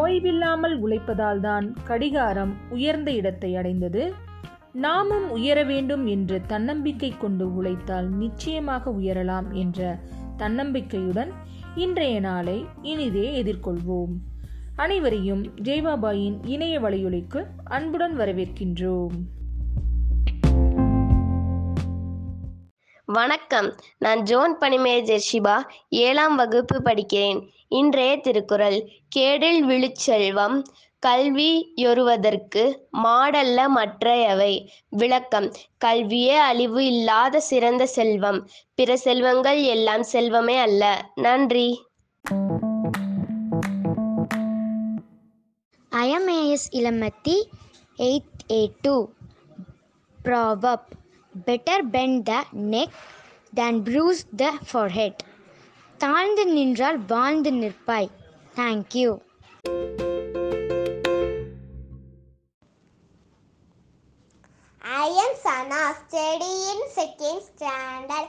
ஓய்வில்லாமல் உழைப்பதால்தான் கடிகாரம் உயர்ந்த இடத்தை அடைந்தது. நாமும் உயர வேண்டும் என்று தன்னம்பிக்கை கொண்டு உழைத்தால் நிச்சயமாக உயரலாம் என்ற தன்னம்பிக்கையுடன் இன்றைய நாளை இனிதே எதிர்கொள்வோம். அனைவரையும் ஜெய்வாபாயின் இணைய வலையொலிக்கு அன்புடன் வரவேற்கின்றோம். வணக்கம். நான் ஜோன் பனிமேஜர் ஷிபா ஏழாம் வகுப்பு படிக்கிறேன். இன்றைய திருக்குறள் கேடில் விழுச்செல்வம் கல்வி யொருவதற்கு மாடல்ல மற்றையவை. விளக்கம் கல்வியே அழிவு இல்லாத சிறந்த செல்வம். பிற செல்வங்கள் எல்லாம் செல்வமே அல்ல. நன்றி. IMAS Ilamathi eight eight two proverb Better bend the neck than bruise the forehead. தாழ்ந்து நின்றால் வாழ்ந்து நிற்பாய் thank you I am Sana, studying second standard.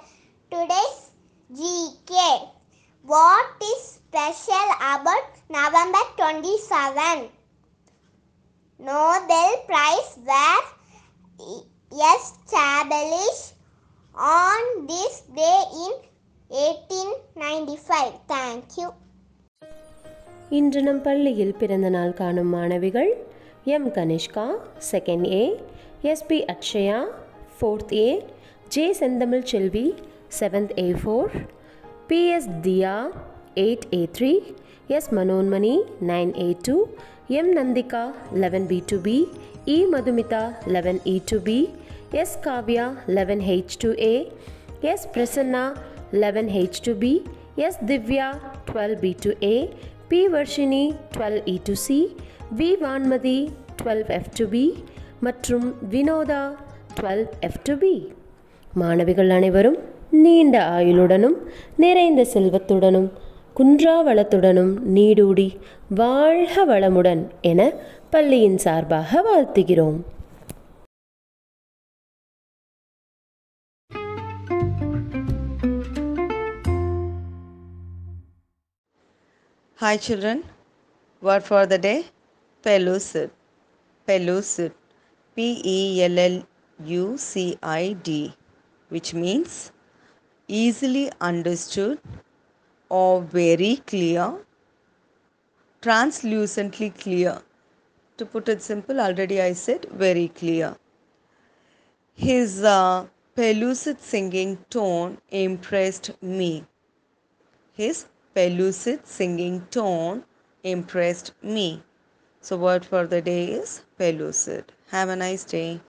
Today's GK. What is special about November 27? Nobel Prize were established on this day in 1895. Thank you. இன்று நம் பள்ளியில் பிறந்த நாள் காணும் மாணவிகள் M Kanishka second A SP Akshaya fourth A J Senthamizh Selvi seventh A four BS Diya eight A three S Manonmani nine A two M Nandhika eleven B two B E Madhumitha eleven E two B S Kavya eleven H two A S Prasanna eleven H two B S Divya twelve B two A B Varshini twelve E two C V Vanmathi twelve F two B மற்றும் Vinodha twelve F two B மாணவிகள் அனைவரும் நீண்ட ஆயுளுடனும் நிறைந்த செல்வத்துடனும் குன்றா வளத்துடனும் நீடூடி வாழ்க வளமுடன் என பள்ளியின் சார்பாக வாழ்த்துகிறோம் Hi children, word for the day pellucid. Pellucid. P E L L U C I D, which means easily understood or very clear, translucently clear. To put it simple, already I said very clear. His uh, pellucid singing tone impressed me. His pellucid singing tone impressed me. So, word for the day is pellucid. Have a nice day.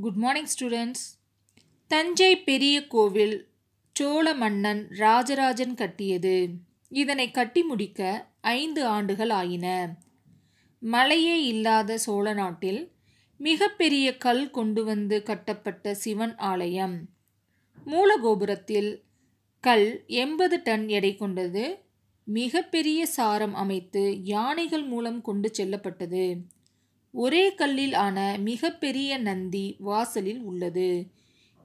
Good morning, students. Thanjai பெரிய கோவில் சோழ மன்னன் ராஜராஜன் கட்டியது. இதனை கட்டி முடிக்க ஐந்து ஆண்டுகள் ஆயின. மலையே இல்லாத சோழ நாட்டில் மிகப்பெரிய கல் கொண்டு வந்து கட்டப்பட்ட சிவன் ஆலயம். மூலகோபுரத்தில் கல் எண்பது டன் எடை கொண்டது. மிகப்பெரிய சாரம் அமைத்து யானைகள் மூலம் கொண்டு செல்லப்பட்டது. ஒரே கல்லில் ஆன மிகப்பெரிய நந்தி வாசலில் உள்ளது.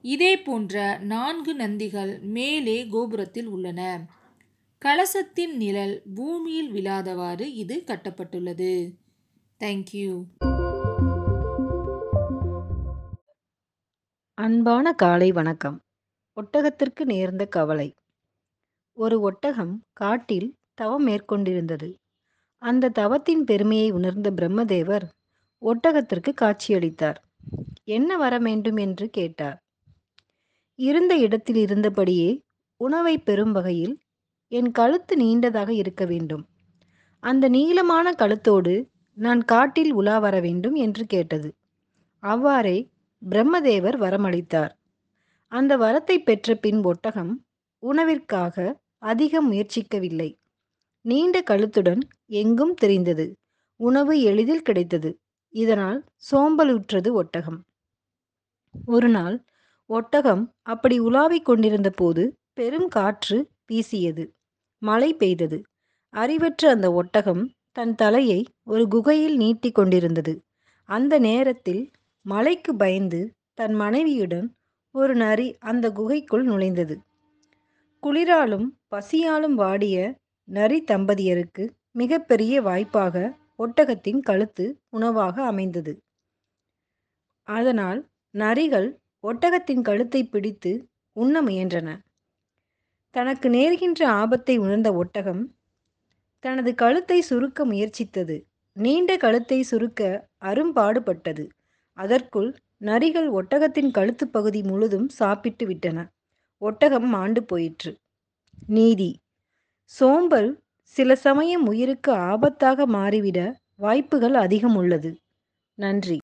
இதே போன்ற நான்கு நந்திகள் மேலே கோபுரத்தில் உள்ளன. கலசத்தின் நிழல் பூமியில் விழாதவாறு இது கட்டப்பட்டுள்ளது. தேங்க்யூ அன்பான காலை வணக்கம். ஒட்டகத்திற்கு நேர்ந்த கவலை. ஒரு ஒட்டகம் காட்டில் தவம் மேற்கொண்டிருந்தது. அந்த தவத்தின் பெருமையை உணர்ந்த பிரம்மதேவர் ஒட்டகத்திற்கு காட்சியளித்தார். என்ன வர வேண்டும்? என்று கேட்டார். இருந்த இடத்தில் இருந்தபடியே உணவை பெறும் வகையில் என் கழுத்து நீண்டதாக இருக்க வேண்டும். அந்த நீளமான கழுத்தோடு நான் காட்டில் உலா வர வேண்டும் என்று கேட்டது. அவ்வாறே பிரம்மதேவர் வரமளித்தார். அந்த வரத்தை பெற்ற பின் ஒட்டகம் உணவிற்காக அதிகம் முயற்சிக்கவில்லை. நீண்ட கழுத்துடன் எங்கும் தெரிந்தது. உணவு எளிதில் கிடைத்தது. இதனால் சோம்பலுற்றது ஒட்டகம். ஒரு நாள் ஒட்டகம் அப்படி உலாவிக் கொண்டிருந்த போது பெரும் காற்று வீசியது. மழை பெய்தது. அறிவற்ற அந்த ஒட்டகம் தன் தலையை ஒரு குகையில் நீட்டிக் கொண்டிருந்தது. அந்த நேரத்தில் மலைக்கு பயந்து தன் மனைவியுடன் ஒரு நரி அந்த குகைக்குள் நுழைந்தது. குளிராலும் பசியாலும் வாடிய நரி தம்பதியருக்கு மிகப்பெரிய வாய்ப்பாக ஒட்டகத்தின் கழுத்து உணவாக அமைந்தது. அதனால் நரிகள் ஒட்டகத்தின் கழுத்தை பிடித்து உண்ண முயன்றன. தனக்கு நேர்கின்ற ஆபத்தை உணர்ந்த ஒட்டகம் தனது கழுத்தை சுருக்க முயற்சித்தது. நீண்ட கழுத்தை சுருக்க அரும்பாடுபட்டது அதற்குள் நரிகள் ஒட்டகத்தின் கழுத்து பகுதி முழுதும் சாப்பிட்டு விட்டன. ஒட்டகம் மாண்டு போயிற்று. நீதி. சோம்பல் சில சமயம் உயிருக்கு ஆபத்தாக மாறிவிட வாய்ப்புகள் அதிகம் உள்ளது. நன்றி.